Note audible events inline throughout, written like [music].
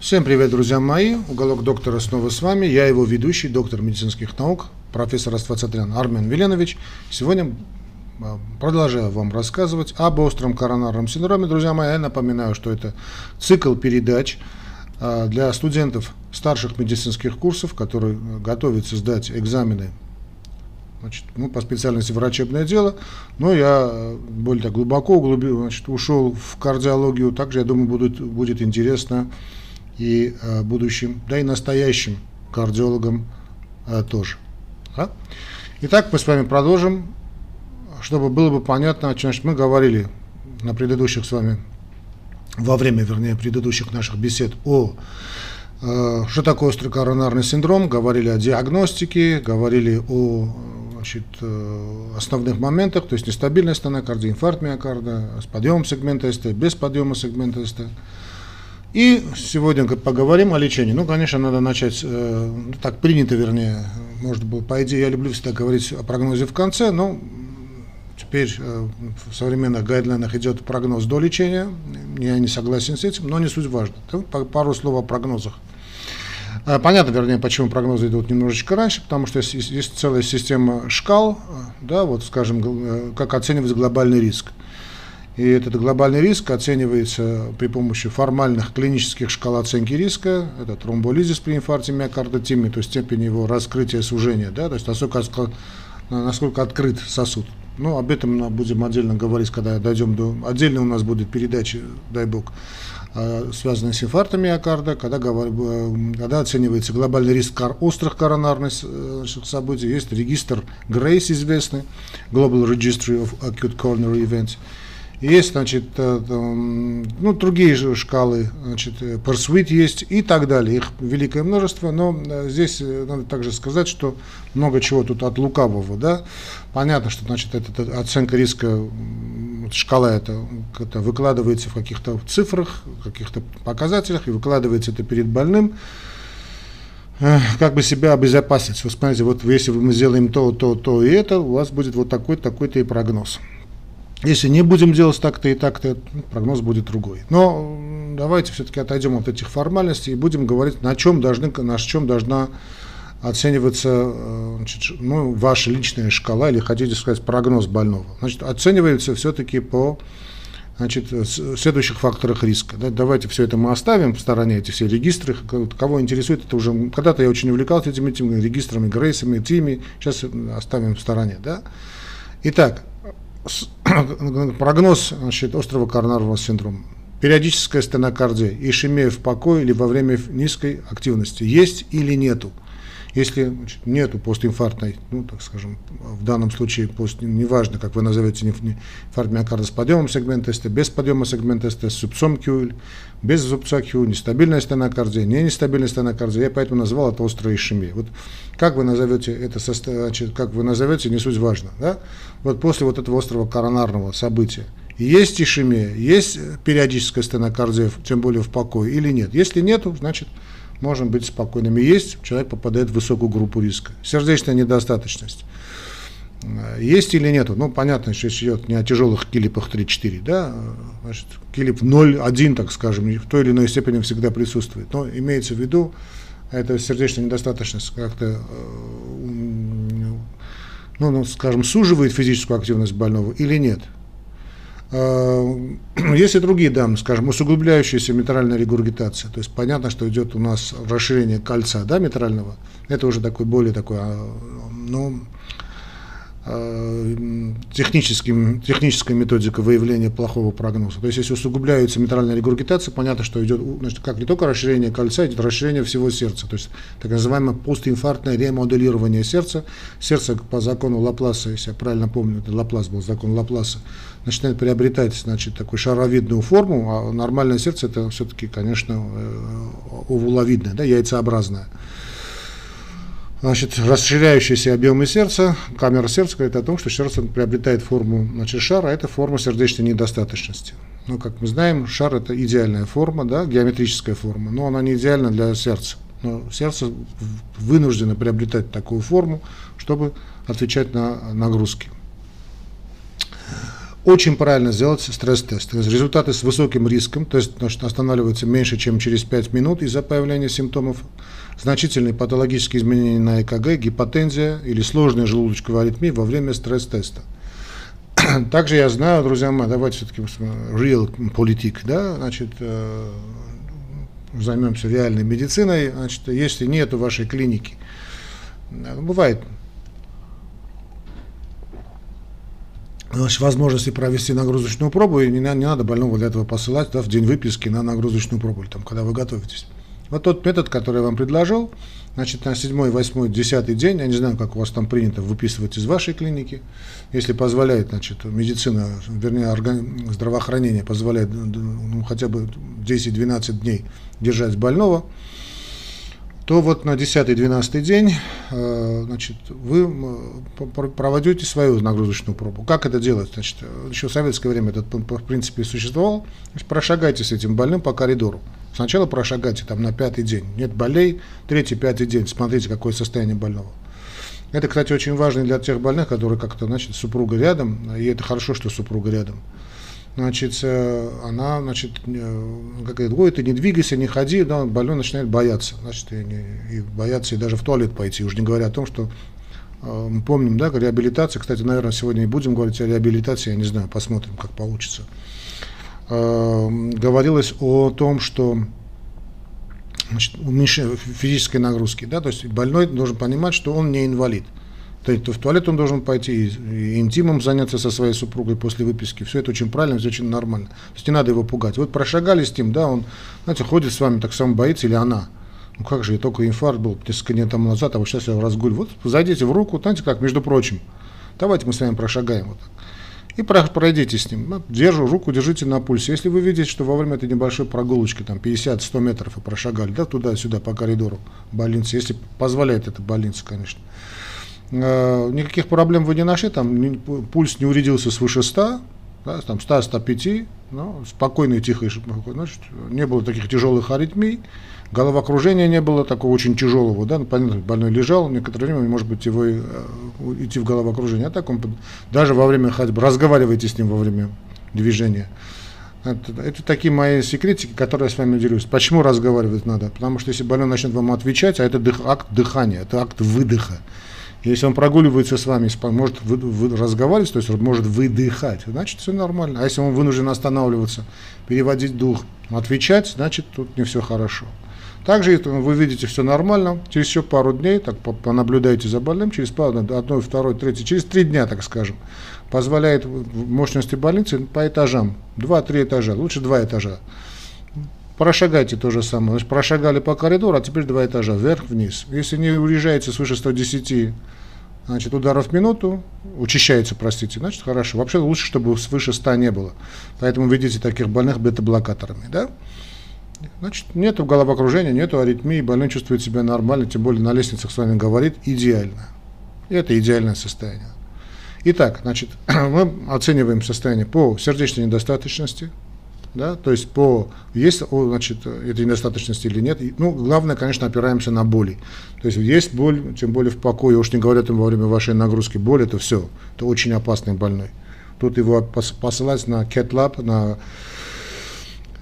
Всем привет, друзья мои. Уголок доктора снова с вами. Я его ведущий, доктор медицинских наук, профессор Аствацатрян Армен Веленович. Сегодня а, продолжаю вам рассказывать об остром коронарном синдроме. Друзья мои, я напоминаю, что это цикл передач а, для студентов старших медицинских курсов, которые готовятся сдать экзамены значит, ну, по специальности врачебное дело, но я э, более так глубоко углубил, значит, ушел в кардиологию, также, я думаю, будет, будет интересно и э, будущим, да и настоящим кардиологам э, тоже. Да? Итак, мы с вами продолжим, чтобы было бы понятно, о чем мы говорили на предыдущих с вами, во время, вернее, предыдущих наших бесед о э, что такое острый коронарный синдром, говорили о диагностике, говорили о значит, основных моментах, то есть нестабильность стенокардия, инфаркт миокарда, с подъемом сегмента СТ, без подъема сегмента СТ. И сегодня поговорим о лечении. Ну, конечно, надо начать, э, ну, так принято, вернее, может быть, по идее, я люблю всегда говорить о прогнозе в конце, но теперь э, в современных гайдлайнах идет прогноз до лечения, я не согласен с этим, но не суть важно. Пару слов о прогнозах. Э, понятно, вернее, почему прогнозы идут немножечко раньше, потому что есть, есть целая система шкал, да, вот, скажем, как оценивать глобальный риск. И этот глобальный риск оценивается при помощи формальных клинических шкал оценки риска. Это тромболизис при инфаркте миокарда тими, то есть степень его раскрытия сужения, да, то есть насколько, насколько открыт сосуд. Ну, об этом мы будем отдельно говорить, когда дойдем до... Отдельно у нас будет передача, дай бог, а, связанная с инфарктом миокарда, когда, когда оценивается глобальный риск острых коронарных э, событий. Есть регистр GRACE известный, Global Registry of Acute Coronary Events. Есть, значит, э, ну, другие же шкалы, значит, Pursuit есть и так далее. Их великое множество, но э, здесь э, надо также сказать, что много чего тут от лукавого, да. Понятно, что, значит, эта оценка риска, шкала это, это выкладывается в каких-то цифрах, каких-то показателях, и выкладывается это перед больным, как бы себя обезопасить. Вы смотрите, вот если мы сделаем то, то, то и это, у вас будет вот такой, такой-то и прогноз. Если не будем делать так-то и так-то, прогноз будет другой. Но давайте все-таки отойдем от этих формальностей и будем говорить, на чем, должны, на чем должна оцениваться э, значит, ну, ваша личная шкала или, хотите сказать, прогноз больного. Значит, оценивается все-таки по значит, следующих факторах риска. Да, давайте все это мы оставим в стороне, эти все регистры. Кого интересует, это уже когда-то я очень увлекался этими, этими регистрами, грейсами, тими. Сейчас оставим в стороне. Да? Итак, прогноз значит, острого коронарного синдрома. Периодическая стенокардия, ишемия в покое или во время низкой активности. Есть или нету? Если значит, нету постинфарктной, ну, так скажем, в данном случае, пост, неважно, как вы назовете, инфаркт миокарда с подъемом сегмента СТ, без подъема сегмента СТ, с зубцом Q, без зубца Q, нестабильная стенокардия, не нестабильная стенокардия, я поэтому назвал это острая ишемия. Вот как вы назовете это, значит, как вы назовете, не суть важно. Да? Вот после вот этого острого коронарного события, есть ишемия, есть периодическая стенокардия, тем более в покое, или нет. Если нет, значит, можем быть спокойными. Есть, человек попадает в высокую группу риска. Сердечная недостаточность. Есть или нету? Ну, понятно, что речь идет не о тяжелых килипах 3-4, да, значит, килип 0-1, так скажем, в той или иной степени всегда присутствует. Но имеется в виду, эта сердечная недостаточность как-то, э, ну, ну, скажем, суживает физическую активность больного или нет. Э, [clears throat] есть и другие данные, скажем, усугубляющаяся митральная регургитация. То есть понятно, что идет у нас расширение кольца да, митрального. Это уже такой более такой, ну, Э, техническим, техническая методика выявления плохого прогноза. То есть, если усугубляется митральная регургитация, понятно, что идет значит, как не только расширение кольца, идет расширение всего сердца. То есть, так называемое постинфарктное ремоделирование сердца. Сердце по закону Лапласа, если я правильно помню, это Лаплас был закон Лапласа, начинает приобретать значит, такую шаровидную форму, а нормальное сердце это все-таки, конечно, э, овуловидное, да, яйцеобразное. Значит, расширяющиеся объемы сердца, камера сердца говорит о том, что сердце приобретает форму значит, шара, а это форма сердечной недостаточности. Ну, как мы знаем, шар это идеальная форма, да, геометрическая форма, но она не идеальна для сердца. Но сердце вынуждено приобретать такую форму, чтобы отвечать на нагрузки. очень правильно сделать стресс-тест. результаты с высоким риском, то есть останавливаются меньше, чем через 5 минут из-за появления симптомов, значительные патологические изменения на ЭКГ, гипотензия или сложные желудочковые аритмии во время стресс-теста. [clears throat] Также я знаю, друзья мои, давайте все-таки real политик, да, значит, э, займемся реальной медициной, значит, если нет вашей клинике, э, бывает значит, возможности провести нагрузочную пробу, и не, не надо больного для этого посылать да, в день выписки на нагрузочную пробу, или там, когда вы готовитесь. Вот тот метод, который я вам предложил, значит, на 7, 8, 10 день, я не знаю, как у вас там принято выписывать из вашей клиники, если позволяет, значит, медицина, вернее, орган, здравоохранение позволяет ну, хотя бы 10-12 дней держать больного, то вот на 10-12 день э, значит, вы проводите свою нагрузочную пробу. Как это делать? Значит, еще в советское время этот в принципе существовал. Прошагайте с этим больным по коридору. Сначала прошагайте там на пятый день. Нет болей, третий, пятый день. Смотрите, какое состояние больного. Это, кстати, очень важно для тех больных, которые как-то, значит, супруга рядом, и это хорошо, что супруга рядом значит, э, она, значит, э, как говорит, ой, ты не двигайся, не ходи, да, больной начинает бояться, значит, и, и бояться и даже в туалет пойти, уже не говоря о том, что э, мы помним, да, реабилитация, кстати, наверное, сегодня и будем говорить о реабилитации, я не знаю, посмотрим, как получится. Говорилось о том, что значит, уменьшение физической нагрузки, да, то есть больной должен понимать, что он не инвалид. То есть в туалет он должен пойти, и интимом заняться со своей супругой после выписки. Все это очень правильно, все очень нормально. То есть не надо его пугать. Вот прошагали с ним, да, он, знаете, ходит с вами, так сам боится, или она. Ну как же, я только инфаркт был несколько дней тому назад, а вот сейчас я разгуль. Вот зайдите в руку, знаете как, между прочим. Давайте мы с вами прошагаем вот так. И пройдите с ним. Держу руку, держите на пульсе. Если вы видите, что во время этой небольшой прогулочки, там 50-100 метров и прошагали, да, туда-сюда по коридору больницы, если позволяет это больница, конечно, Э, никаких проблем вы не нашли, там пульс не урядился свыше 100, да, там 100-105, ну, спокойно и тихо, значит, не было таких тяжелых аритмий, головокружения не было такого очень тяжелого, да, понятно, больной лежал, некоторое время, может быть, его э, идти в головокружение, а так он даже во время ходьбы, разговаривайте с ним во время движения. Это, это такие мои секретики, которые я с вами делюсь. Почему разговаривать надо? Потому что если больной начнет вам отвечать, а это дых, акт дыхания, это акт выдоха. Если он прогуливается с вами, может вы, вы, разговаривать, то есть может выдыхать, значит все нормально. А если он вынужден останавливаться, переводить дух, отвечать, значит тут не все хорошо. Также, если вы видите все нормально, через еще пару дней, так понаблюдайте за больным, через пару, одной, второй, третий, через три дня, так скажем, позволяет мощности больницы по этажам, два-три этажа, лучше два этажа. Прошагайте то же самое. Значит, прошагали по коридору, а теперь два этажа, вверх-вниз. Если не уезжаете свыше 110 значит, ударов в минуту, учащается, простите, значит, хорошо. Вообще лучше, чтобы свыше 100 не было. Поэтому видите таких больных бета-блокаторами, да? Значит, нету головокружения, нету аритмии, больной чувствует себя нормально, тем более на лестницах с вами говорит идеально. И это идеальное состояние. Итак, значит, [clears throat] мы оцениваем состояние по сердечной недостаточности, да, то есть по есть значит этой недостаточности или нет. Ну, главное, конечно, опираемся на боли. То есть есть боль, тем более в покое, уж не говорят во время вашей нагрузки, боль это все, это очень опасный больной. Тут его посылать на CAT на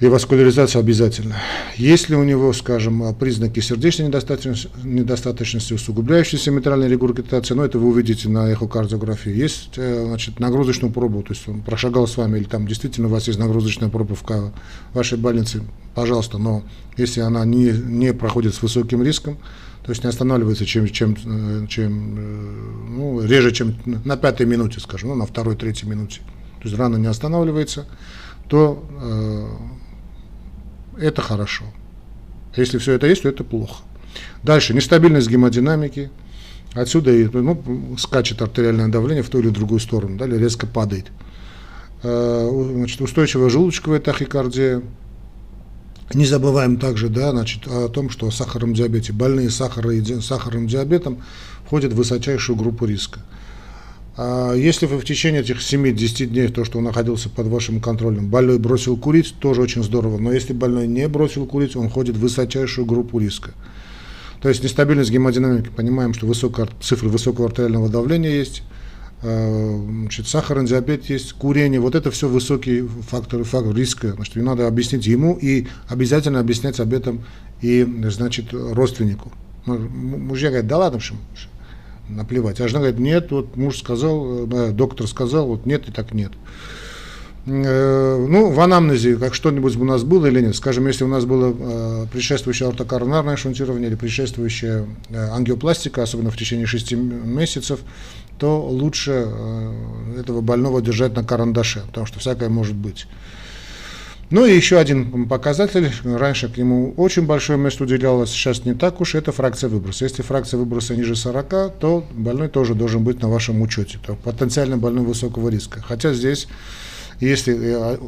реваскуляризация обязательно. Если у него, скажем, признаки сердечной недостаточности, недостаточности усугубляющейся митральной регургитации, но ну, это вы увидите на эхокардиографии, есть э, значит, нагрузочную пробу, то есть он прошагал с вами, или там действительно у вас есть нагрузочная проба в вашей больнице, пожалуйста, но если она не, не проходит с высоким риском, то есть не останавливается чем, чем, э, чем э, ну, реже, чем на пятой минуте, скажем, ну, на второй, третьей минуте, то есть рана не останавливается, то это хорошо. Если все это есть, то это плохо. Дальше, нестабильность гемодинамики. Отсюда и, ну, скачет артериальное давление в ту или другую сторону, да, или резко падает. Э, значит, устойчивая желудочковая тахикардия. Не забываем также да, значит, о том, что сахарном диабете, больные сахаром, сахарным диабетом входят в высочайшую группу риска. А если вы в течение этих 7-10 дней, то, что он находился под вашим контролем, больной бросил курить, тоже очень здорово. Но если больной не бросил курить, он входит в высочайшую группу риска. То есть нестабильность гемодинамики, понимаем, что высокая, цифры высокого артериального давления есть, значит, сахарный диабет есть, курение, вот это все высокие факторы, фактор риска, значит, надо объяснить ему и обязательно объяснять об этом и, значит, родственнику. Мужья говорят, да ладно, почему? Наплевать. А жена говорит, нет, вот муж сказал, э, доктор сказал, вот нет и так нет. Э, ну, в анамнезе, как что-нибудь у нас было или нет, скажем, если у нас было э, предшествующее ортокоронарное шунтирование или предшествующая ангиопластика, особенно в течение 6 месяцев, то лучше этого больного держать на карандаше, потому что всякое может быть. Ну и еще один показатель, раньше к нему очень большое место уделялось, сейчас не так уж, это фракция выброса. Если фракция выброса ниже 40, то больной тоже должен быть на вашем учете, то потенциально больной высокого риска. Хотя здесь, если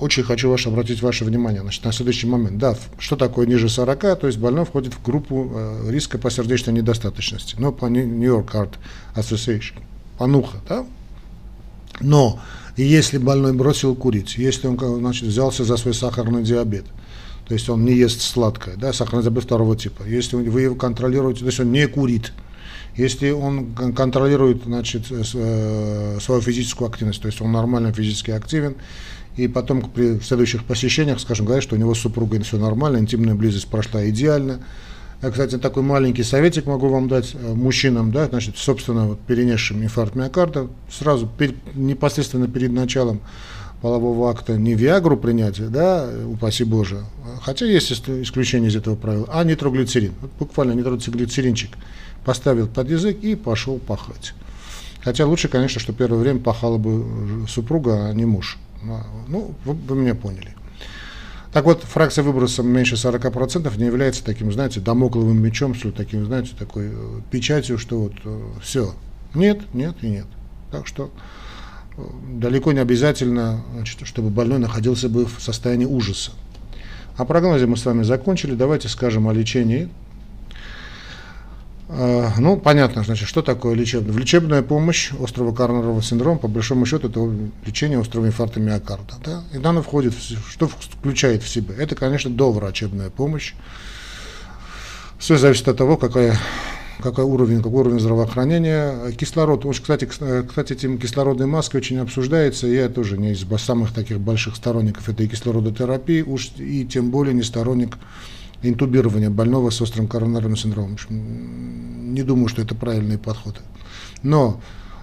очень хочу ваше, обратить ваше внимание значит, на следующий момент. Да, что такое ниже 40, то есть больной входит в группу э, риска по сердечной недостаточности, но по New York Heart Association, по НУХА, да? Но и если больной бросил курить, если он значит, взялся за свой сахарный диабет, то есть он не ест сладкое, да, сахарный диабет второго типа, если вы его контролируете, то есть он не курит, если он контролирует значит, э, свою физическую активность, то есть он нормально физически активен, и потом при следующих посещениях, скажем, говорит, что у него с супругой все нормально, интимная близость прошла идеально, я, кстати, такой маленький советик могу вам дать э, мужчинам, да, значит, собственно, вот, перенесшим инфаркт миокарда, сразу перед, непосредственно перед началом полового акта не Виагру принять, да, упаси Боже, хотя есть исключение из этого правила, а нитроглицерин. Вот буквально нитроглицеринчик поставил под язык и пошел пахать. Хотя лучше, конечно, что первое время пахала бы супруга, а не муж. Ну, вы, вы меня поняли. Так вот, фракция выброса меньше 40% не является таким, знаете, домокловым мечом, что таким, знаете, такой э, печатью, что вот э, все. Нет, нет и нет. Так что э, далеко не обязательно, значит, чтобы больной находился бы в состоянии ужаса. О прогнозе мы с вами закончили. Давайте скажем о лечении ну, понятно, значит, что такое лечебная? Лечебная помощь острого коронарного синдрома, по большому счету, это лечение острого инфаркта миокарда. Да? И данное входит, в, что включает в себя? Это, конечно, доврачебная помощь. Все зависит от того, какая, какой уровень, какой уровень здравоохранения. Кислород, уж, кстати, кстати, этим кислородной маской очень обсуждается. Я тоже не из самых таких больших сторонников этой кислородотерапии, уж и тем более не сторонник интубирования больного с острым коронарным синдромом. Не думаю, что это правильные подходы. Но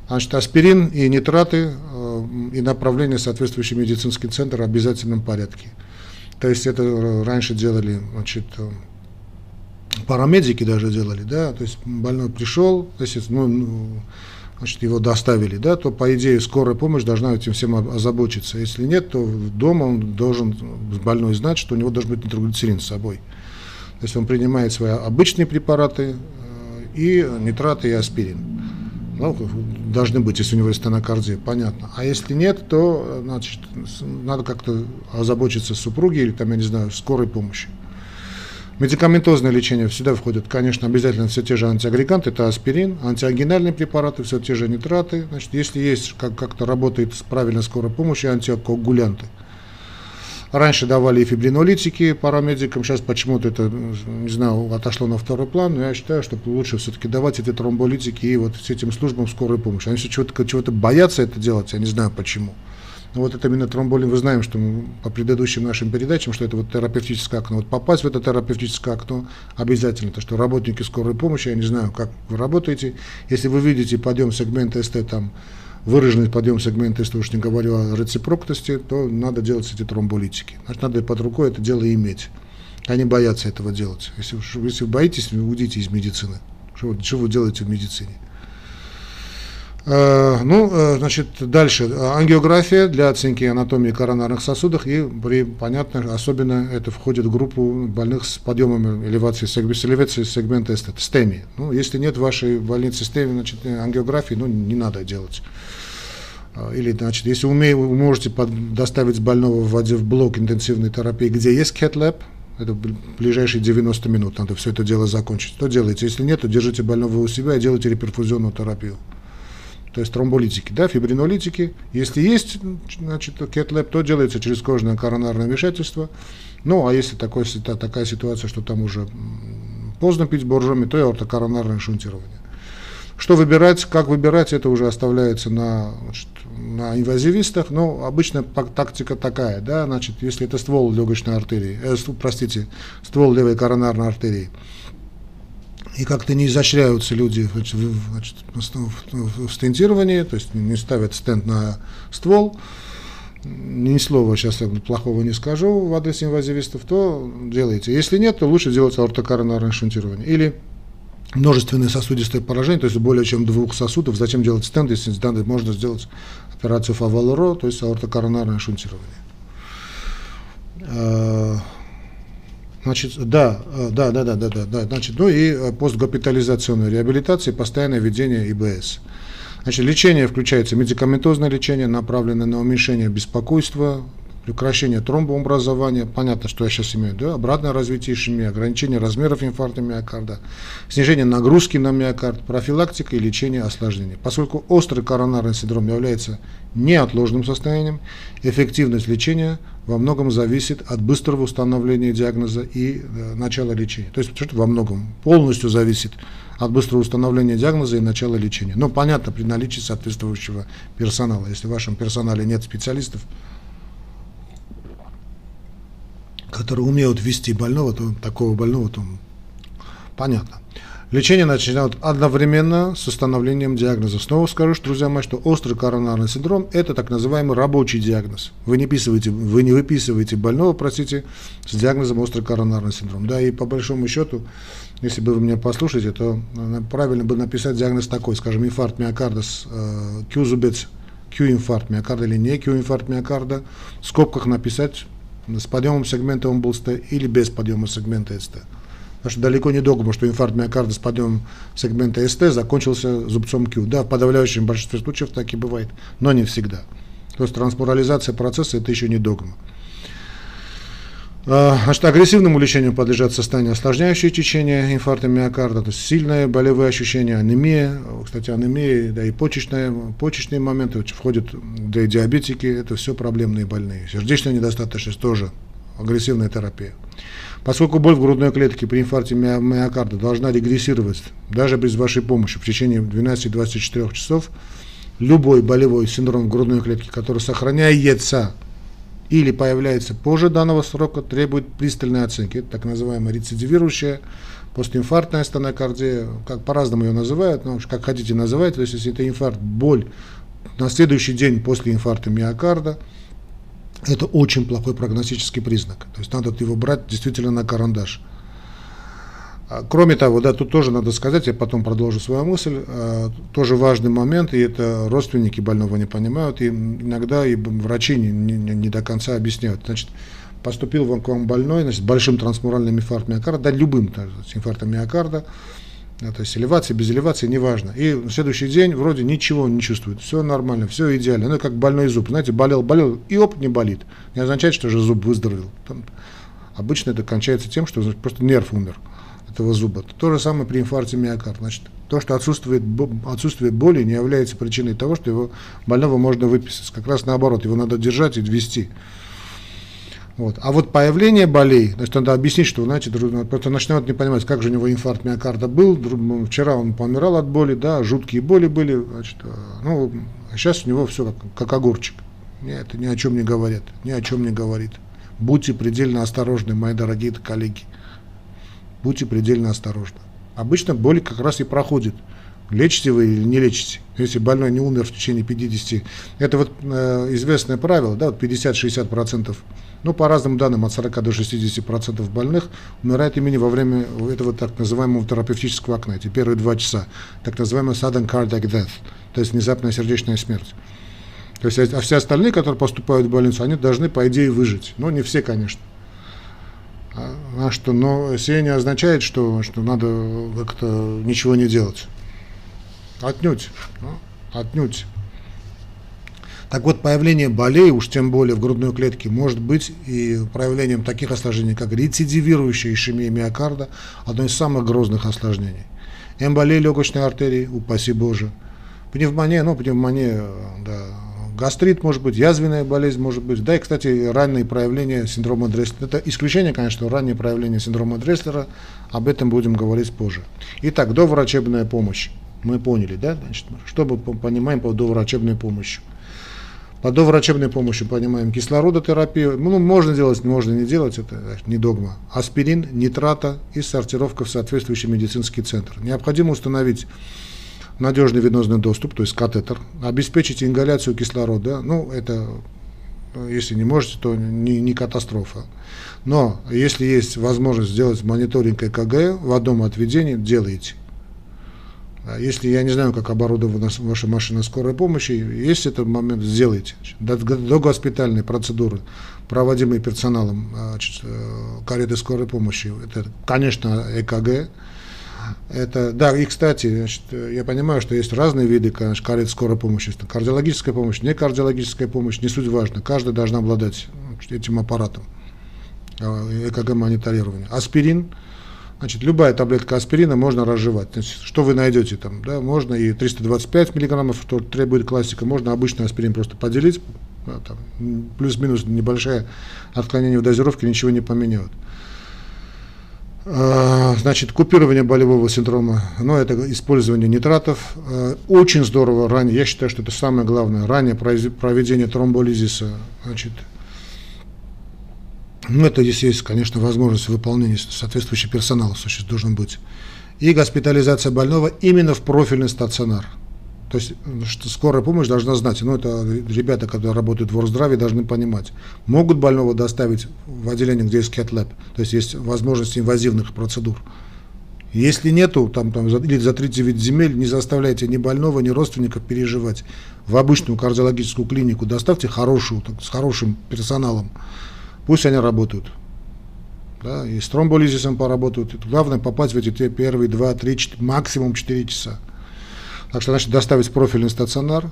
значит, аспирин и нитраты э, и направление в соответствующий медицинский центр в обязательном порядке. То есть это раньше делали, значит, э, парамедики даже делали, да, то есть больной пришел, то есть, ну, ну, значит, его доставили, да, то, по идее, скорая помощь должна этим всем озабочиться. Если нет, то дома он должен, больной знать, что у него должен быть нитроглицерин с собой. То есть он принимает свои обычные препараты э, и нитраты и аспирин. Ну, должны быть, если у него есть стенокардия, понятно. А если нет, то значит, надо как-то озаботиться супруги или там, я не знаю, скорой помощи. Медикаментозное лечение всегда входит, конечно, обязательно все те же антиагреганты, это аспирин, антиагинальные препараты, все те же нитраты. Значит, если есть, как- как-то работает правильно скорая помощь, антикоагулянты – Раньше давали и фибринолитики парамедикам, сейчас почему-то это, не знаю, отошло на второй план, но я считаю, что лучше все-таки давать эти тромболитики и вот с этим службам скорой помощи. Они все чего-то, чего-то боятся это делать, я не знаю почему. Но вот это именно тромболин, вы знаем, что мы, по предыдущим нашим передачам, что это вот терапевтическое окно. Вот попасть в это терапевтическое окно обязательно. То, что работники скорой помощи, я не знаю, как вы работаете, если вы видите подъем сегмента СТ там выраженный подъем сегмента, если уж не говорю о рецепроктности, то надо делать эти тромболитики. Значит, надо под рукой это дело иметь. Они боятся этого делать. Если, если боитесь, уйдите из медицины. Что, что вы делаете в медицине? Uh, ну, uh, значит, дальше. Ангиография для оценки анатомии коронарных сосудов и, при, понятно, особенно это входит в группу больных с подъемом элевации, с элевацией сегмента STEMI. Ну, если нет вашей больнице STEMI, значит, ангиографии, ну, не надо делать. Uh, или, значит, если умеете, вы можете под, доставить больного в, в блок интенсивной терапии, где есть cath lab, это ближайшие 90 минут, надо все это дело закончить. Что делаете? Если нет, то держите больного у себя и делайте реперфузионную терапию то есть тромболитики, да, фибринолитики. Если есть, значит, кетлэп, то делается через кожное коронарное вмешательство. Ну, а если такой, такая ситуация, что там уже поздно пить боржоми, то и ортокоронарное шунтирование. Что выбирать, как выбирать, это уже оставляется на, значит, на инвазивистах, но обычно тактика такая, да, значит, если это ствол легочной артерии, э, простите, ствол левой коронарной артерии, и как-то не изощряются люди значит, в, в стентировании, то есть не ставят стенд на ствол, ни слова сейчас плохого не скажу в адрес инвазивистов, то делайте. Если нет, то лучше делать аортокоронарное шунтирование. Или множественное сосудистое поражение, то есть более чем двух сосудов, зачем делать стенд, если можно сделать операцию Фавалро, то есть аортокоронарное шунтирование. Значит, да, да, да, да, да, да, да, значит, ну и постгопитализационная реабилитация, постоянное ведение ИБС. Значит, лечение включается медикаментозное лечение, направленное на уменьшение беспокойства, прекращение тромбообразования, понятно, что я сейчас имею, да, обратное развитие ишемии, ограничение размеров инфаркта миокарда, снижение нагрузки на миокард, профилактика и лечение осложнений. Поскольку острый коронарный синдром является неотложным состоянием, эффективность лечения во многом зависит от быстрого установления диагноза и э, начала лечения. То есть, что во многом, полностью зависит от быстрого установления диагноза и начала лечения. Но понятно, при наличии соответствующего персонала. Если в вашем персонале нет специалистов, которые умеют вести больного, то такого больного, то понятно. Лечение начинают одновременно с установлением диагноза. Снова скажу, что, друзья мои, что острый коронарный синдром – это так называемый рабочий диагноз. Вы не, выписываете, вы не выписываете больного, простите, с диагнозом острый коронарный синдром. Да, и по большому счету, если бы вы меня послушаете, то правильно бы написать диагноз такой, скажем, инфаркт миокарда с э, Q-зубец, Q-инфаркт миокарда или не Q-инфаркт миокарда, в скобках написать с подъемом сегмента омбулста или без подъема сегмента СТ. Потому что далеко не догма, что инфаркт миокарда с подъемом сегмента СТ закончился зубцом Q. Да, в подавляющем большинстве случаев так и бывает, но не всегда. То есть трансмурализация процесса – это еще не догма. А, значит, агрессивному лечению подлежат состояния осложняющие течение инфаркта миокарда, то есть сильные болевые ощущения, анемия, кстати, анемия, да и почечные, почечные моменты входят, да и диабетики, это все проблемные больные. Сердечная недостаточность тоже агрессивная терапия. Поскольку боль в грудной клетке при инфаркте миокарда должна регрессировать даже без вашей помощи в течение 12-24 часов, любой болевой синдром грудной клетки, который сохраняется или появляется позже данного срока, требует пристальной оценки. Так называемая рецидивирующая постинфарктная стенокардия, как по-разному ее называют, но как хотите называть, то есть если это инфаркт, боль на следующий день после инфаркта миокарда, это очень плохой прогностический признак. То есть надо его брать действительно на карандаш. А, кроме того, да, тут тоже надо сказать, я потом продолжу свою мысль, а, тоже важный момент, и это родственники больного не понимают, и иногда и врачи не, не, не до конца объясняют. Значит, поступил к вам больной, значит, большим трансмуральным инфарктом миокарда, да, любым с инфарктом миокарда, то есть элевация, без элевации, неважно. И на следующий день вроде ничего не чувствует, все нормально, все идеально. Ну, как больной зуб, знаете, болел, болел, и оп, не болит. Не означает, что же зуб выздоровел. Там, обычно это кончается тем, что просто нерв умер этого зуба. То же самое при инфаркте миокарда. Значит, то, что отсутствует, отсутствие боли, не является причиной того, что его больного можно выписать. Как раз наоборот, его надо держать и ввести. Вот. А вот появление болей, значит, надо объяснить, что, знаете, просто начнет не понимать, как же у него инфаркт миокарда был, вчера он помирал от боли, да, жуткие боли были, значит, а, ну, а сейчас у него все как, как огурчик. Нет, ни о чем не говорит, ни о чем не говорит. Будьте предельно осторожны, мои дорогие коллеги будьте предельно осторожны. Обычно боль как раз и проходит. Лечите вы или не лечите. Если больной не умер в течение 50, это вот э, известное правило, да, вот 50-60%, ну, по разным данным, от 40 до 60% больных умирает именно во время этого так называемого терапевтического окна, эти первые два часа, так называемый sudden cardiac death, то есть внезапная сердечная смерть. То есть, а все остальные, которые поступают в больницу, они должны, по идее, выжить. Но не все, конечно. А что, но сие не означает, что, что надо как-то ничего не делать. Отнюдь. Отнюдь. Так вот, появление болей, уж тем более в грудной клетке, может быть и проявлением таких осложнений, как рецидивирующая ишемия миокарда, одно из самых грозных осложнений. Эмболия легочной артерии, упаси Боже. Пневмония, ну, пневмония, да, гастрит может быть, язвенная болезнь может быть, да и, кстати, ранние проявления синдрома Дресслера. Это исключение, конечно, ранние проявления синдрома Дресслера, об этом будем говорить позже. Итак, доврачебная помощь. Мы поняли, да? Значит, что мы понимаем по доврачебной помощи? По доврачебной помощи понимаем кислородотерапию. Ну, можно делать, можно не делать, это не догма. Аспирин, нитрата и сортировка в соответствующий медицинский центр. Необходимо установить надежный венозный доступ, то есть катетер, обеспечить ингаляцию кислорода. Ну, это, если не можете, то не, не катастрофа. Но если есть возможность сделать мониторинг ЭКГ в одном отведении, делайте. А если я не знаю, как оборудована ваша машина скорой помощи, есть этот момент, сделайте. До, процедуры, проводимые персоналом а, значит, э, кареты скорой помощи, это, конечно, ЭКГ. Это, да, и, кстати, значит, я понимаю, что есть разные виды конечно, карет скорой помощи. Кардиологическая помощь, не кардиологическая помощь, не суть важно. Каждый должна обладать этим аппаратом а, ЭКГ мониторирования. Аспирин – Значит, любая таблетка аспирина можно разжевать. Значит, что вы найдете там, да, можно и 325 миллиграммов, что требует классика, можно обычный аспирин просто поделить, да, там, плюс-минус небольшое отклонение в дозировке ничего не поменяет. А, значит, купирование болевого синдрома, ну, это использование нитратов. А, очень здорово ранее, я считаю, что это самое главное, ранее проведение тромболизиса, значит, ну, это здесь есть, конечно, возможность выполнения соответствующего персонала, существует, должен быть. И госпитализация больного именно в профильный стационар. То есть что скорая помощь должна знать, ну это ребята, которые работают в Росздраве, должны понимать, могут больного доставить в отделение, где есть CAT-лаб, то есть есть возможность инвазивных процедур. Если нету, там, там, или за 39 земель, не заставляйте ни больного, ни родственников переживать. В обычную кардиологическую клинику доставьте хорошую, так, с хорошим персоналом, Пусть они работают. Да, и с тромболизисом поработают. И главное попасть в эти те первые 2, 3, 4, максимум 4 часа. Так что, значит, доставить профильный стационар,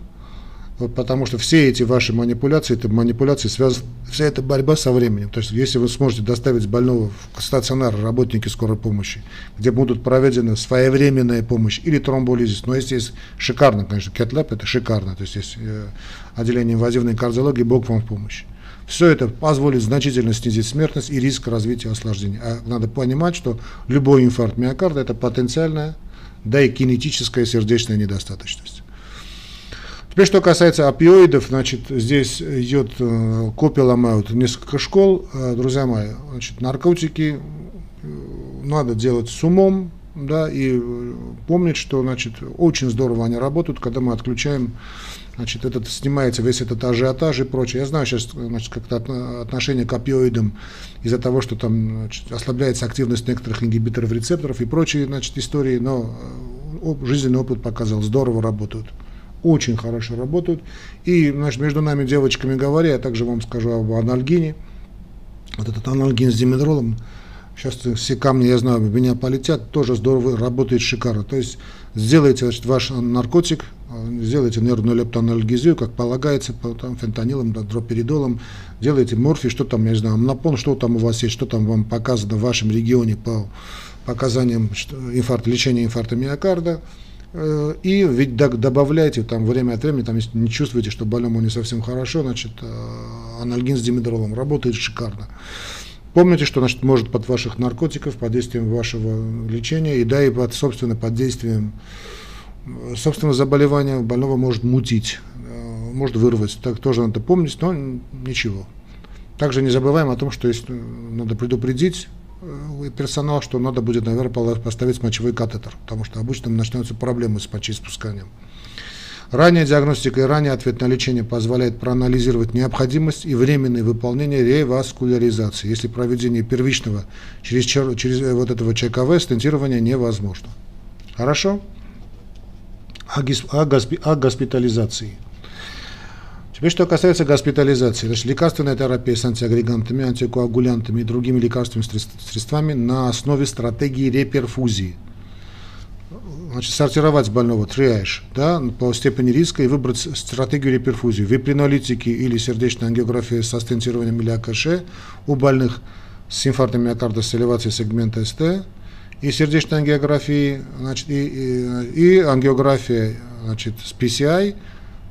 потому что все эти ваши манипуляции, это манипуляции связаны, вся эта борьба со временем. То есть, если вы сможете доставить больного в стационар работники скорой помощи, где будут проведены своевременная помощь или тромболизис, но если есть шикарно, конечно, CAT это шикарно, то есть есть э, отделение инвазивной кардиологии, Бог вам в помощь. Все это позволит значительно снизить смертность и риск развития осложнений. А надо понимать, что любой инфаркт миокарда – это потенциальная, да и кинетическая сердечная недостаточность. Теперь, что касается опиоидов, значит, здесь идет, э, копии ломают несколько школ. Э, друзья мои, значит, наркотики э, надо делать с умом, да, и помнить, что, значит, очень здорово они работают, когда мы отключаем значит, этот, снимается весь этот ажиотаж и прочее. Я знаю сейчас значит, как-то отношение к опиоидам из-за того, что там значит, ослабляется активность некоторых ингибиторов рецепторов и прочие значит, истории, но э, жизненный опыт показал, здорово работают. Очень хорошо работают. И значит, между нами девочками говоря, я также вам скажу об анальгине. Вот этот анальгин с димедролом, сейчас все камни, я знаю, меня полетят, тоже здорово работает шикарно. То есть сделайте значит, ваш наркотик, сделайте нервную лептоанальгезию, как полагается, по там, фентанилом, дроперидолом, делайте морфий, что там, я не знаю, амнопон, что там у вас есть, что там вам показано в вашем регионе по показаниям инфаркта, лечения инфаркта миокарда, э, и ведь добавляйте там время от времени, там, если не чувствуете, что больному не совсем хорошо, значит, э, анальгин с димедролом работает шикарно. Помните, что значит, может под ваших наркотиков, под действием вашего лечения, и да, и под, собственно, под действием собственно, заболевание больного может мутить, э, может вырвать. Так тоже надо помнить, но ничего. Также не забываем о том, что есть, э, надо предупредить э, персонал, что надо будет, наверное, поставить мочевой катетер, потому что обычно начнутся проблемы с мочеиспусканием. Ранняя диагностика и ранний ответ на лечение позволяет проанализировать необходимость и временное выполнение реваскуляризации, если проведение первичного через, через вот этого ЧКВ стентирования невозможно. Хорошо? о, госпи, о госпитализации. Теперь, что касается госпитализации, значит, лекарственная терапия с антиагрегантами, антикоагулянтами и другими лекарственными средствами на основе стратегии реперфузии. Значит, сортировать больного, триаж, да, по степени риска и выбрать стратегию реперфузии. Випринолитики или сердечная ангиография со стентированием или АКШ у больных с инфарктом миокарда с элевацией сегмента СТ, и сердечной ангиографии, значит, и, и, и ангиография значит, с PCI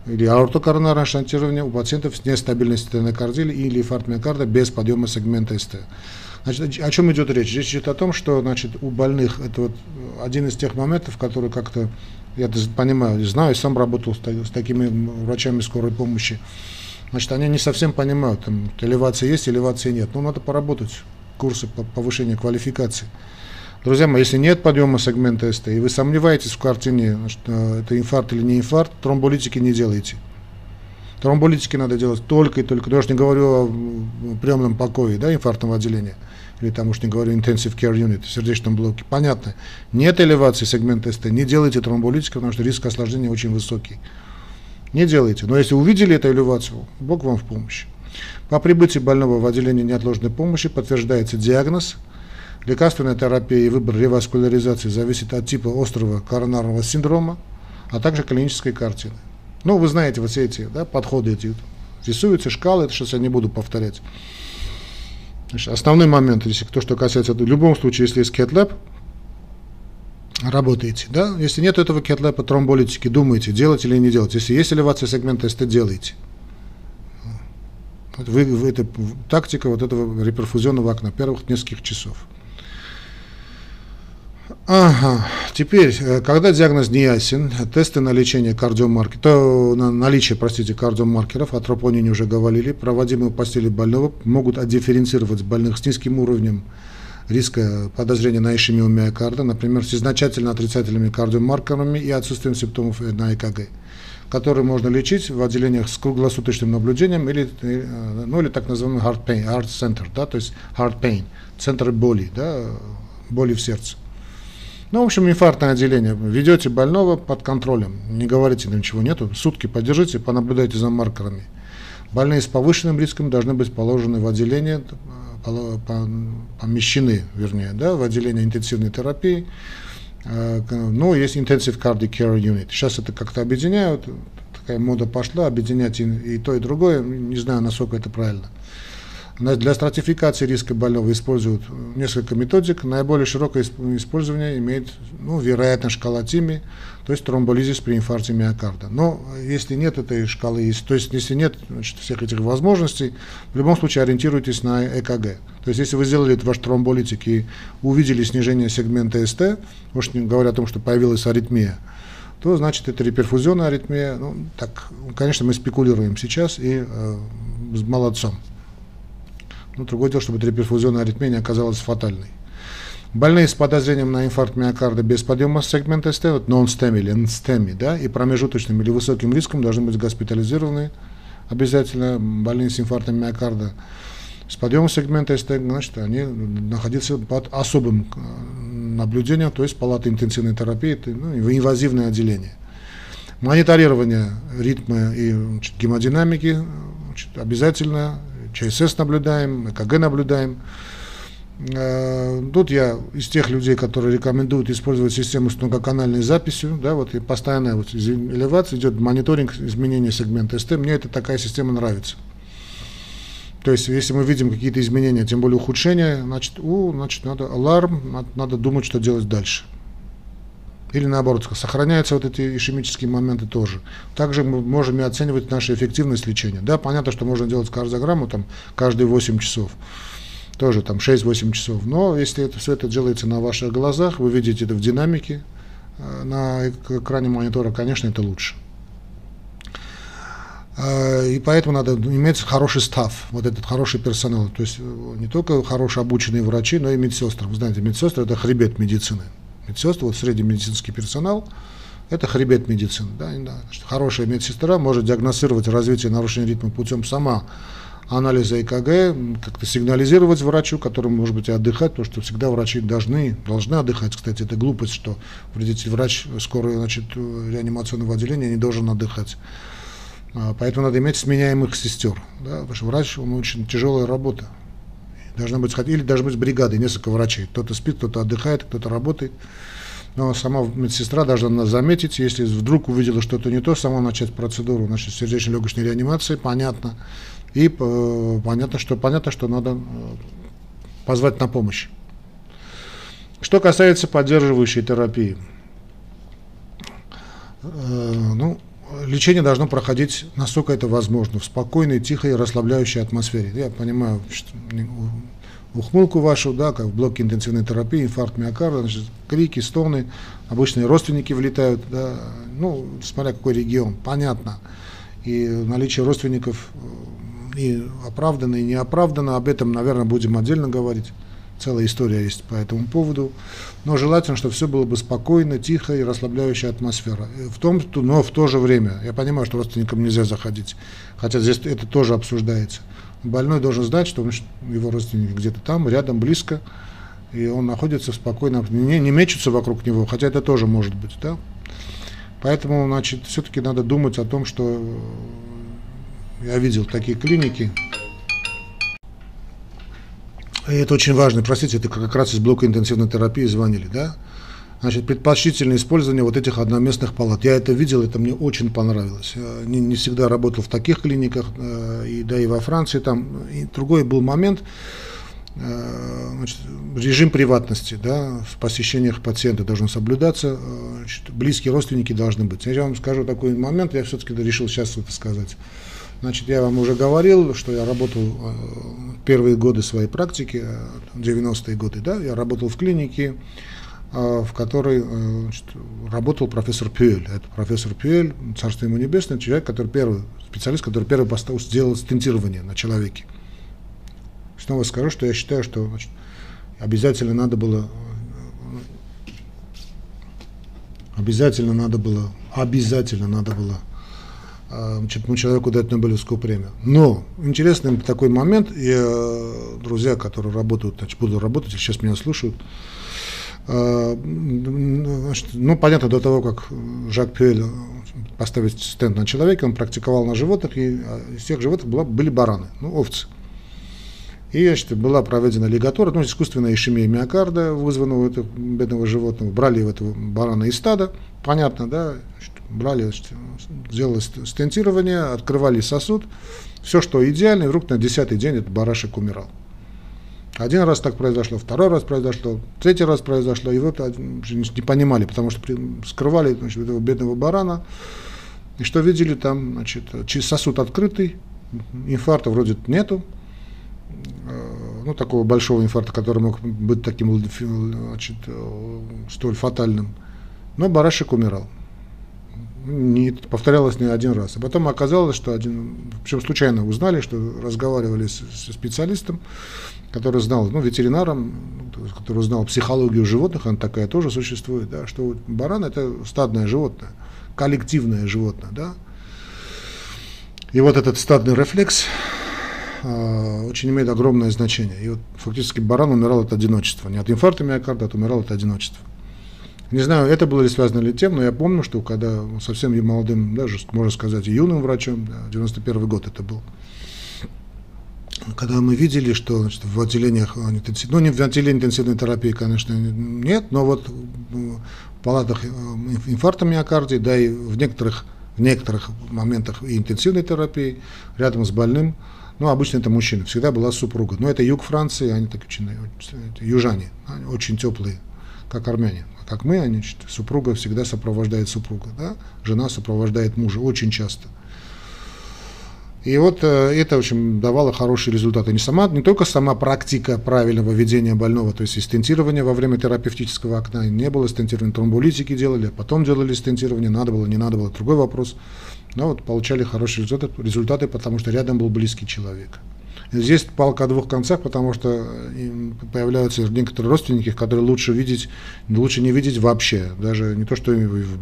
или аортокоронарное шантирование у пациентов с нестабильностью стенокардии или инфаркт миокарда без подъема сегмента СТ. Значит, о чем идет речь? Речь идет о том, что значит, у больных это вот один из тех моментов, который как-то Я понимаю, знаю, сам работал с такими врачами скорой помощи. Значит, они не совсем понимают, там, элевация есть, элевации нет. Ну, надо поработать, курсы по повышению квалификации. Друзья мои, если нет подъема сегмента СТ, и вы сомневаетесь в картине, э, это инфаркт или не инфаркт, тромболитики не делайте. Тромболитики надо делать только и только. Я уж не говорю о приемном покое, да, инфарктного отделения, или там уж не говорю intensive care unit, сердечном блоке. Понятно. Нет элевации сегмента СТ, не делайте тромболитики, потому что риск осложнения очень высокий. Не делайте. Но если увидели эту элевацию, Бог вам в помощь. По прибытии больного в отделение неотложной помощи подтверждается диагноз. Лекарственная терапия и выбор реваскуляризации зависит от типа острого коронарного синдрома, а также клинической картины. Ну, вы знаете, вот все эти да, подходы эти рисуются, шкалы, это сейчас я не буду повторять. Значит, основной момент, если то, что касается, в любом случае, если есть CAT работаете, да? Если нет этого CAT тромболитики, думаете, делать или не делать. Если есть элевация сегмента СТ, делайте. Вы, вы, это тактика вот этого реперфузионного окна первых нескольких часов. Ага, теперь, э, когда диагноз не ясен, тесты на лечение кардиомаркеров, то на наличие, простите, кардиомаркеров, о тропонине уже говорили, проводимые в постели больного могут отдифференцировать больных с низким уровнем риска подозрения на ишемию миокарда, например, с изначально отрицательными кардиомаркерами и отсутствием симптомов на ЭКГ, которые можно лечить в отделениях с круглосуточным наблюдением или, э, ну, или так называемый heart pain, heart center, да, то есть heart pain, центр боли, да, боли в сердце. Ну, в общем, инфарктное отделение. Ведете больного под контролем, не говорите, ничего нету, сутки подержите, понаблюдайте за маркерами. Больные с повышенным риском должны быть положены в отделение, помещены, вернее, да, в отделение интенсивной терапии. Э, ну, есть Intensive Cardiac Care Unit. Сейчас это как-то объединяют, такая мода пошла, объединять и то, и другое. Не знаю, насколько это правильно. Для стратификации риска больного используют несколько методик. Наиболее широкое использование имеет ну, вероятно шкала ТИМИ, то есть тромболизис при инфаркте миокарда. Но если нет этой шкалы, то есть если нет значит, всех этих возможностей, в любом случае ориентируйтесь на ЭКГ. То есть если вы сделали ваш тромболитик и увидели снижение сегмента СТ, уж не говоря о том, что появилась аритмия, то значит это реперфузионная аритмия. Ну, так, конечно, мы спекулируем сейчас и э, с молодцом. Ну, другое дело, чтобы реперфузионная аритмия не оказалась фатальной. Больные с подозрением на инфаркт миокарда без подъема сегмента СТ, вот non-STEMI или NSTEMI, да, и промежуточным или высоким риском должны быть госпитализированы обязательно больные с инфарктом миокарда. С подъемом сегмента СТ, значит, они находятся под особым э, наблюдением, то есть палата интенсивной терапии, ну, инвазивное отделение. Мониторирование ритма и значит, гемодинамики значит, обязательно ЧСС наблюдаем, ЭКГ наблюдаем. Э, тут я из тех людей, которые рекомендуют использовать систему с многоканальной записью, да, вот и постоянная вот элевация, идет мониторинг изменения сегмента СТ, мне эта такая система нравится. То есть, если мы видим какие-то изменения, тем более ухудшения, значит, у, значит, надо аларм, надо, надо думать, что делать дальше. Или наоборот, сохраняются вот эти ишемические моменты тоже. Также мы можем и оценивать нашу эффективность лечения. Да, понятно, что можно делать кардиограмму там каждые 8 часов. Тоже там 6-8 часов. Но если это, все это делается на ваших глазах, вы видите это в динамике э, на экране монитора, конечно, это лучше. Э, и поэтому надо иметь хороший став, вот этот хороший персонал. То есть э, не только хорошие обученные врачи, но и медсестры. Вы знаете, медсестры – это хребет медицины медсестры, вот средний медицинский персонал, это хребет медицины. Да, да. Хорошая медсестра может диагностировать развитие нарушения ритма путем сама анализа ЭКГ, как-то сигнализировать врачу, который может быть и отдыхать, потому что всегда врачи должны, должны отдыхать. Кстати, это глупость, что вредитель врач скорой значит, реанимационного отделения не должен отдыхать. А, поэтому надо иметь сменяемых сестер. Да, потому что врач, он очень тяжелая работа. Должна быть, или должны быть бригады, несколько врачей. Кто-то спит, кто-то отдыхает, кто-то работает. Но сама медсестра должна заметить, если вдруг увидела что-то не то, сама начать процедуру значит, сердечно-легочной реанимации, понятно. И э, понятно, что, понятно, что надо э, позвать на помощь. Что касается поддерживающей терапии. Э, ну, лечение должно проходить, насколько это возможно, в спокойной, тихой, расслабляющей атмосфере. Я понимаю, что ухмылку вашу, да, как в блоке интенсивной терапии, инфаркт миокарда, значит, крики, стоны, обычные родственники влетают, да, ну, смотря какой регион, понятно. И наличие родственников э, и оправданно, и неоправданно, об этом, наверное, будем отдельно говорить. Целая история есть по этому поводу. Но желательно, чтобы все было бы спокойно, тихо и расслабляющая атмосфера. В том, но в то же время, я понимаю, что родственникам нельзя заходить, хотя здесь это тоже обсуждается. Больной должен знать, что его родственники где-то там, рядом, близко, и он находится в спокойном, не, не мечутся вокруг него, хотя это тоже может быть, да. Поэтому, значит, все-таки надо думать о том, что я видел такие клиники, это очень важно, простите, это как раз из блока интенсивной терапии звонили, да? Значит, предпочтительное использование вот этих одноместных палат. Я это видел, это мне очень понравилось. Я не, не всегда работал в таких клиниках, э, и, да и во Франции там. И другой был момент, э, значит, режим приватности, да, в посещениях пациента должен соблюдаться, э, значит, близкие родственники должны быть. Я вам скажу такой момент, я все-таки решил сейчас это сказать. Значит, я вам уже говорил, что я работал э, первые годы своей практики, 90-е э, годы, да, я работал в клинике, э, в которой значит, работал профессор Пюэль. Это профессор Пюэль, царство ему небесное, человек, который первый, специалист, который первый поставил, сделал стентирование на человеке. Снова скажу, что я считаю, что значит, обязательно надо было обязательно надо было, обязательно надо было ну, человеку дать Нобелевскую премию. Но интересный такой момент, я, друзья, которые работают, значит, буду работать, сейчас меня слушают, значит, ну, понятно, до того, как Жак Пюэль поставить стенд на человека, он практиковал на животных, и из всех животных была, были бараны, ну, овцы. И значит, была проведена лигатура, ну, искусственная ишемия миокарда, вызванного этого бедного животного. Брали этого барана из стада, понятно, да, брали, сделали стентирование, открывали сосуд, все, что идеально, и вдруг на десятый день этот барашек умирал. Один раз так произошло, второй раз произошло, третий раз произошло, и вот не понимали, потому что скрывали значит, этого бедного барана, и что видели там, значит, сосуд открытый, инфаркта вроде нету, э, ну, такого большого инфаркта, который мог быть таким, значит, э, столь фатальным, но барашек умирал не повторялось не один раз. А потом оказалось, что один, общем, случайно узнали, что разговаривали с, с специалистом, который знал, ну, ветеринаром, который знал психологию животных, она такая тоже существует, да, что баран это стадное животное, коллективное животное, да. И вот этот стадный рефлекс э, очень имеет огромное значение. И вот фактически баран умирал от одиночества, не от инфаркта миокарда, а умирал от одиночества. Не знаю, это было ли связано ли тем, но я помню, что когда совсем молодым, даже, можно сказать, юным врачом, да, 91 год это был, когда мы видели, что значит, в отделениях, ну не в отделении интенсивной терапии, конечно, нет, но вот в палатах э, инфаркта миокардии, да и в некоторых, в некоторых моментах и интенсивной терапии, рядом с больным, ну, обычно это мужчина, всегда была супруга. Но это юг Франции, они так очень, южане, очень теплые, как армяне как мы, они, супруга всегда сопровождает супруга, да? жена сопровождает мужа очень часто. И вот э, это, в общем, давало хорошие результаты. Не, сама, не только сама практика правильного ведения больного, то есть и стентирование во время терапевтического окна, не было стентирования, тромболитики делали, а потом делали стентирование, надо было, не надо было, другой вопрос. Но вот получали хорошие результаты, результаты потому что рядом был близкий человек. Здесь палка о двух концах, потому что э, появляются некоторые родственники, которые лучше видеть, лучше не видеть вообще. Даже не то, что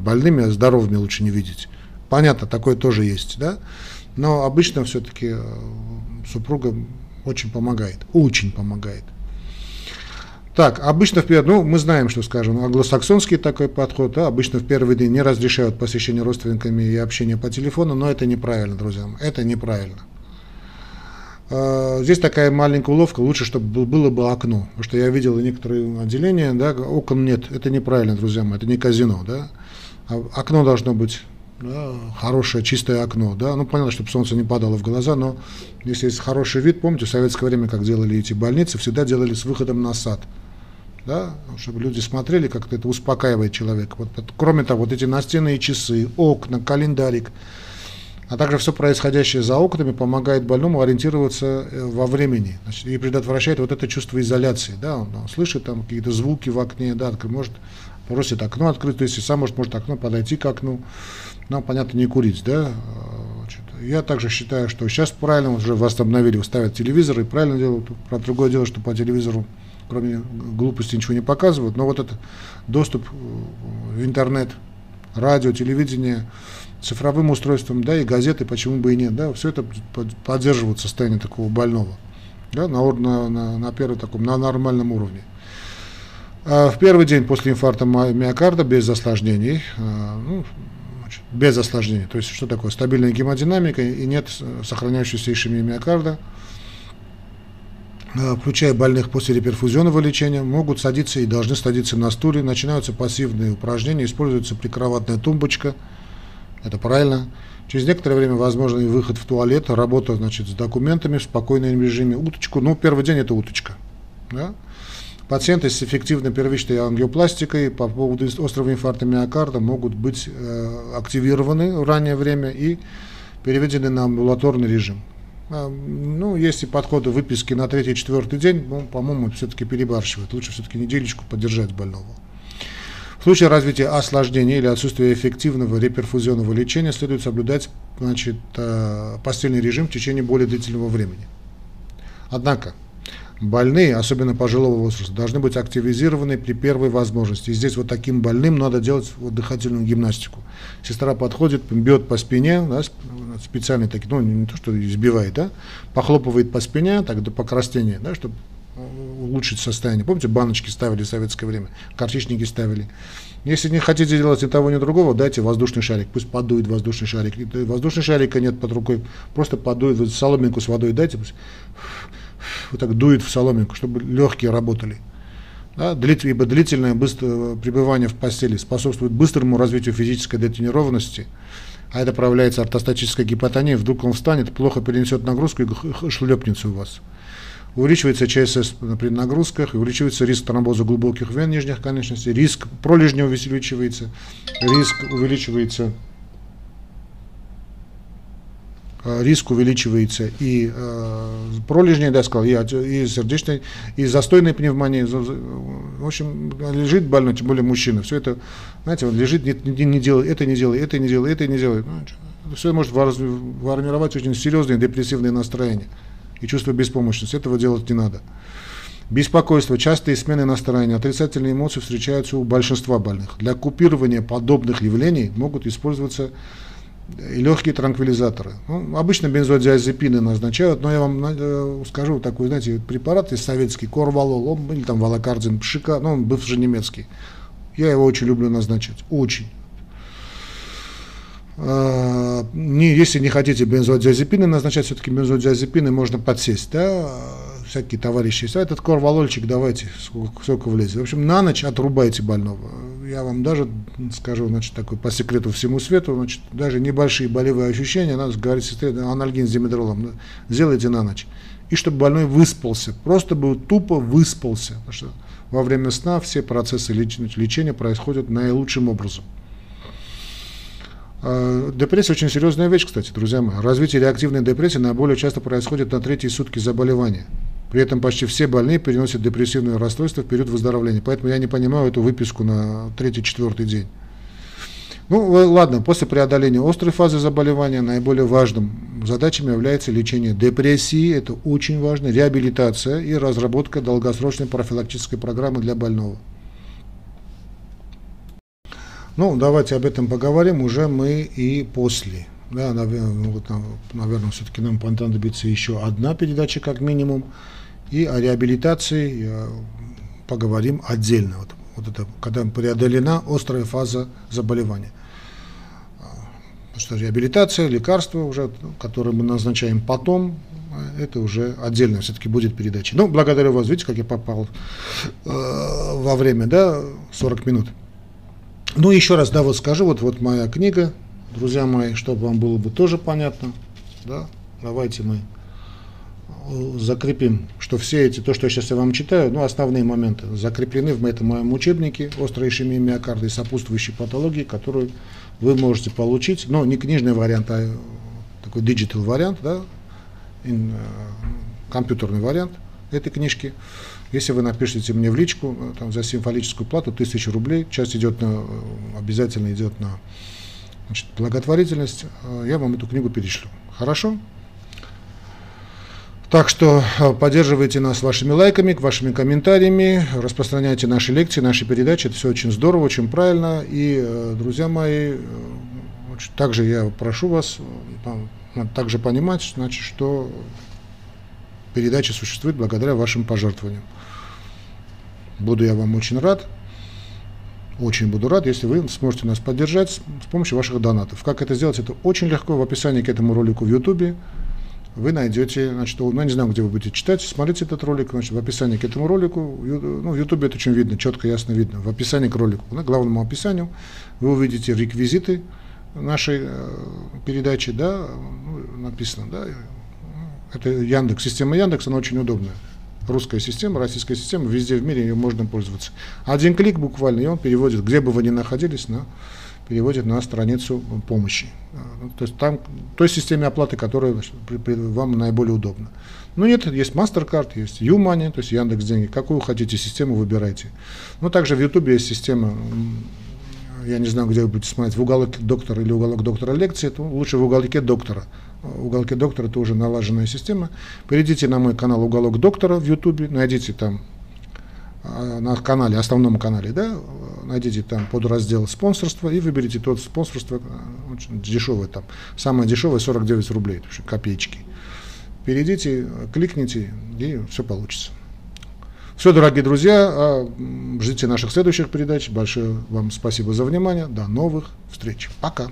больными, а здоровыми лучше не видеть. Понятно, такое тоже есть, да? Но обычно все-таки э, супруга очень помогает, очень помогает. Так, обычно в первый, ну, мы знаем, что, скажем, англосаксонский такой подход, да, обычно в первый день не разрешают посещение родственниками и общение по телефону, но это неправильно, друзья, это неправильно. А, здесь такая маленькая уловка, лучше, чтобы было бы окно. Потому что я видел некоторые отделения, да, окон нет. Это неправильно, друзья мои, это не казино. Да? А окно должно быть да, хорошее, чистое окно. Да? Ну, понятно, чтобы солнце не падало в глаза, но если есть хороший вид, помните, в советское время, как делали эти больницы, всегда делали с выходом на сад. Да, чтобы люди смотрели, как это успокаивает человека. Вот, кроме того, вот эти настенные часы, окна, календарик, а также все происходящее за окнами помогает больному ориентироваться э, во времени значит, и предотвращает вот это чувство изоляции. Да? Он, он слышит там какие-то звуки в окне, да, может просит окно открыть, если сам может, может окно подойти к окну, нам, понятно, не курить. Да? Значит, я также считаю, что сейчас правильно уже восстановили, ставят телевизор, и правильно делают. Про другое дело, что по телевизору кроме глупости ничего не показывают, но вот этот доступ в интернет, радио, телевидение, цифровым устройством, да, и газеты, почему бы и нет, да, все это поддерживает состояние такого больного, да, на, на, на, первом таком, на нормальном уровне. А в первый день после инфаркта миокарда без осложнений, а, ну, без осложнений, то есть что такое, стабильная гемодинамика и нет сохраняющейся ишемии миокарда, а, включая больных после реперфузионного лечения, могут садиться и должны садиться на стуле, начинаются пассивные упражнения, используется прикроватная тумбочка – это правильно. Через некоторое время возможен выход в туалет, работа значит, с документами в спокойном режиме. Уточку, ну, первый день это уточка. Да? Пациенты с эффективной первичной ангиопластикой по поводу острого инфаркта миокарда могут быть э, активированы в раннее время и переведены на амбулаторный режим. А, ну, если подходы выписки на третий-четвертый день, ну, по-моему, все-таки перебарщивают. Лучше все-таки неделечку поддержать больного. В случае развития осложнений или отсутствия эффективного реперфузионного лечения следует соблюдать значит, э, постельный режим в течение более длительного времени. Однако, больные, особенно пожилого возраста, должны быть активизированы при первой возможности. И здесь вот таким больным надо делать вот дыхательную гимнастику. Сестра подходит, бьет по спине, да, специально такие, ну не то, что избивает, да, похлопывает по спине, так до покраснения, да, чтобы улучшить состояние. Помните, баночки ставили в советское время, картичники ставили. Если не хотите делать ни того, ни другого, дайте воздушный шарик, пусть подует воздушный шарик. Воздушный шарика нет под рукой, просто подует, соломинку с водой дайте, пусть вот так дует в соломинку, чтобы легкие работали. Да, ибо длительное быстрое пребывание в постели способствует быстрому развитию физической детренированности, а это проявляется ортостатической гипотонией, вдруг он встанет, плохо перенесет нагрузку и шлепнется у вас увеличивается ЧСС при нагрузках, увеличивается риск тромбоза глубоких вен нижних конечностей, риск пролежня увеличивается, риск увеличивается э, риск увеличивается и э, пролежней, да, сказал, и, и сердечной, и застойной пневмонии. В общем, лежит больной, тем более мужчина. Все это, знаете, он лежит, не, не, не делает, это не делает, это не делает, это не делает. Ну, все может формировать очень серьезные депрессивные настроения и чувство беспомощности. Этого делать не надо. Беспокойство, частые смены настроения, отрицательные эмоции встречаются у большинства больных. Для купирования подобных явлений могут использоваться и легкие транквилизаторы. Ну, обычно бензодиазепины назначают, но я вам э, скажу такой, знаете, препарат из советский, корвалол, или там валокардин, пшика, ну, он бывший немецкий. Я его очень люблю назначать, очень. А, не, если не хотите бензодиазепины назначать, все-таки бензодиазепины можно подсесть, да, всякие товарищи есть. А этот корвалольчик давайте, сколько, сколько влезет. В общем, на ночь отрубайте больного. Я вам даже скажу, значит, такой по секрету всему свету, значит, даже небольшие болевые ощущения, надо говорить сестре, анальгин с димедролом, сделайте на ночь. И чтобы больной выспался, просто бы тупо выспался, потому что во время сна все процессы лечения происходят наилучшим образом. А, депрессия очень серьезная вещь, кстати, друзья мои. Развитие реактивной депрессии наиболее часто происходит на третьи сутки заболевания. При этом почти все больные переносят депрессивное расстройство в период выздоровления. Поэтому я не понимаю эту выписку на третий-четвертый день. Ну, ладно, после преодоления острой фазы заболевания наиболее важным задачей является лечение депрессии, это очень важно, реабилитация и разработка долгосрочной профилактической программы для больного. Ну, давайте об этом поговорим уже мы и после. Да, наверное, ну, вот, наверное все-таки нам понадобится еще одна передача как минимум. И о реабилитации поговорим отдельно. Вот, вот это, когда преодолена острая фаза заболевания. Потому что реабилитация, лекарства уже, которые мы назначаем потом, это уже отдельно все-таки будет передача. Ну, благодарю вас, видите, как я попал э, во время, да, 40 минут. Ну, еще раз, да, вот скажу, вот, вот моя книга, друзья мои, чтобы вам было бы тоже понятно, да, давайте мы э, закрепим, что все эти, то, что я сейчас я вам читаю, ну, основные моменты закреплены в этом моем учебнике «Острая ишемия миокарда» и сопутствующие патологии, которую вы можете получить, но не книжный вариант, а такой digital вариант, да, in, компьютерный вариант этой книжки. Если вы напишите мне в личку там, за символическую плату 1000 рублей, часть идет на, обязательно идет на значит, благотворительность, я вам эту книгу перешлю. Хорошо? Так что э, поддерживайте нас вашими лайками, вашими комментариями, распространяйте наши лекции, наши передачи. Это все очень здорово, очень правильно. И, э, друзья мои, э, также я прошу вас также понимать, значит, что передача существует благодаря вашим пожертвованиям. Буду я вам очень рад. Очень буду рад, если вы сможете нас поддержать с помощью ваших донатов. Как это сделать? Это очень легко в описании к этому ролику в YouTube вы найдете, значит, ну, не знаю, где вы будете читать, смотрите этот ролик, значит, в описании к этому ролику, ну, в Ютубе это очень видно, четко, ясно видно, в описании к ролику, на главному описанию вы увидите реквизиты нашей э, передачи, да, ну, написано, да, это Яндекс, система Яндекс, она очень удобная. Русская система, российская система, везде в мире ее можно пользоваться. Один клик буквально, и он переводит, где бы вы ни находились, на переводит на страницу помощи. Ну, то есть там, той системе оплаты, которая вам наиболее удобна. Ну нет, есть MasterCard, есть YouMoney, то есть Яндекс деньги. Какую хотите систему, выбирайте. Но также в YouTube есть система, я не знаю, где вы будете смотреть, в уголок доктора или уголок доктора лекции, то лучше в уголке доктора. Уголке доктора это уже налаженная система. Перейдите на мой канал «Уголок доктора» в YouTube, найдите там а, на канале, основном канале, да, найдите там под раздел спонсорства и выберите тот спонсорство, э, очень дешевое там, самое дешевое 49 рублей, есть копеечки. Перейдите, кликните и все получится. Все, дорогие друзья, а, ждите наших следующих передач. Большое вам спасибо за внимание. До новых встреч. Пока.